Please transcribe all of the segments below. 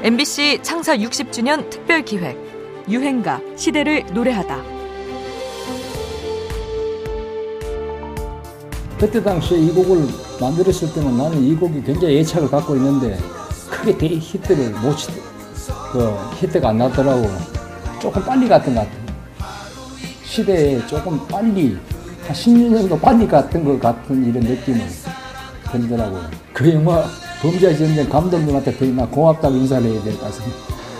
MBC 창사 60주년 특별 기획 유행가 시대를 노래하다. 그때 당시에 이 곡을 만들었을 때는 나는 이 곡이 굉장히 애착을 갖고 있는데 크게 대 히트를 못 치, 그 히트가 안 나더라고. 조금 빨리 갔던 것 같아. 시대에 조금 빨리 한 10년 정도 빨리 갔던 것 같은 이런 느낌을 들더라고요. 그 영화 범죄 전쟁 감독님한테 거의 나 고맙다고 인사를 해야 될 것 같습니다.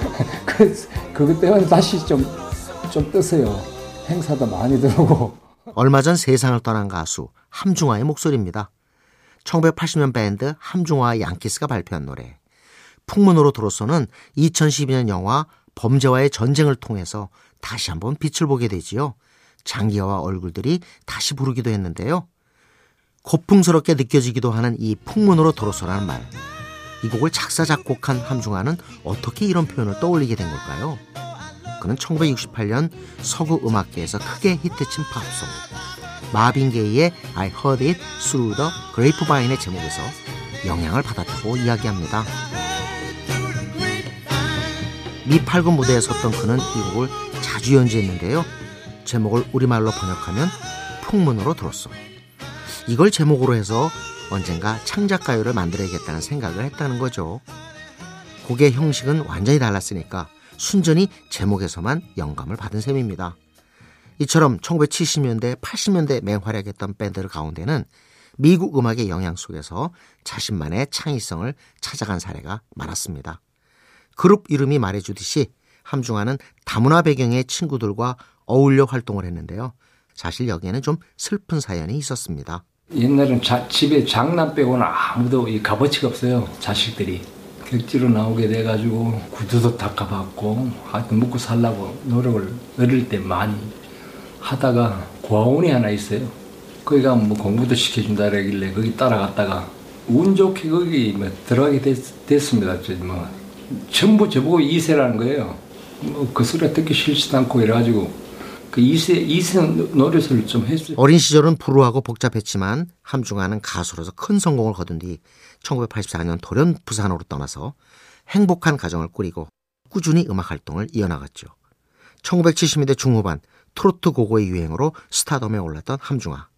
그, 그것 때문에 다시 좀, 좀 뜨세요. 행사도 많이 들어오고. 얼마 전 세상을 떠난 가수 함중화의 목소리입니다. 1980년 밴드 함중화 양키스가 발표한 노래. 풍문으로 들어서는 2012년 영화 범죄와의 전쟁을 통해서 다시 한번 빛을 보게 되지요. 장기화와 얼굴들이 다시 부르기도 했는데요. 고풍스럽게 느껴지기도 하는 이 풍문으로 들어서라는 말. 이 곡을 작사 작곡한 함중아는 어떻게 이런 표현을 떠올리게 된 걸까요? 그는 1968년 서구 음악계에서 크게 히트친 팝송 마빈 게이의 I Heard It Through the Grapevine의 제목에서 영향을 받았다고 이야기합니다. 미 8군 무대에 섰던 그는 이 곡을 자주 연주했는데요. 제목을 우리말로 번역하면 풍문으로 들었어. 이걸 제목으로 해서 언젠가 창작가요를 만들어야겠다는 생각을 했다는 거죠. 곡의 형식은 완전히 달랐으니까 순전히 제목에서만 영감을 받은 셈입니다. 이처럼 1970년대, 80년대 맹활약했던 밴드들 가운데는 미국 음악의 영향 속에서 자신만의 창의성을 찾아간 사례가 많았습니다. 그룹 이름이 말해주듯이 함중아는 다문화 배경의 친구들과 어울려 활동을 했는데요. 사실 여기에는 좀 슬픈 사연이 있었습니다. 옛날엔 자, 집에 장난 빼고는 아무도 이 값어치가 없어요. 자식들이. 객지로 나오게 돼가지고 구두도 닦아봤고 하여튼 먹고 살라고 노력을 어릴 때 많이 하다가 고아원이 하나 있어요. 거기가 뭐 공부도 시켜준다 그러길래 거기 따라갔다가 운 좋게 거기 뭐 들어가게 됐, 습니다 뭐 전부 저보고 이세라는 거예요. 뭐 그 소리 듣기 싫지도 않고 이래가지고 그 이세 이세 노릇을 좀 했어요. 어린 시절은 불우하고 복잡했지만 함중아는 가수로서 큰 성공을 거둔 뒤 1984년 돌연 부산으로 떠나서 행복한 가정을 꾸리고 꾸준히 음악 활동을 이어나갔죠. 1970년대 중후반 트로트 고고의 유행으로 스타덤에 올랐던 함중아.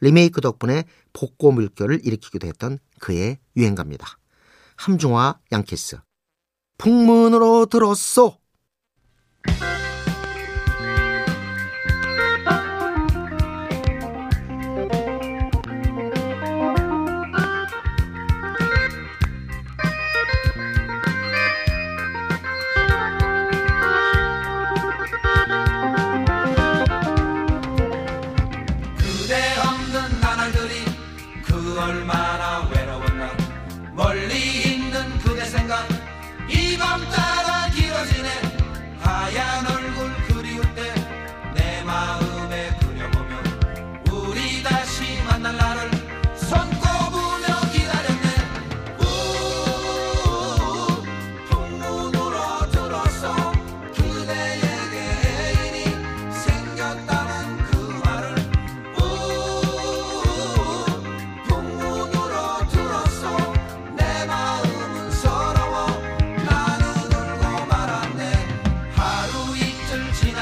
리메이크 덕분에 복고 물결을 일으키기도 했던 그의 유행가입니다. 함중아 양키스. 풍문으로 들었소.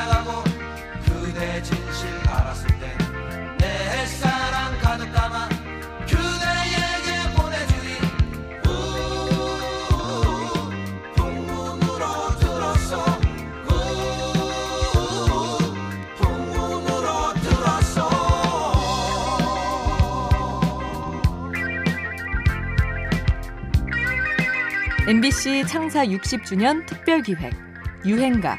지나가고 그대 진실 알았을 때 내 사랑 가득 담아 그대에게 보내주리 우 풍문으로 들었어 우 풍문으로 들었어 MBC 창사 60주년 특별 기획 유행가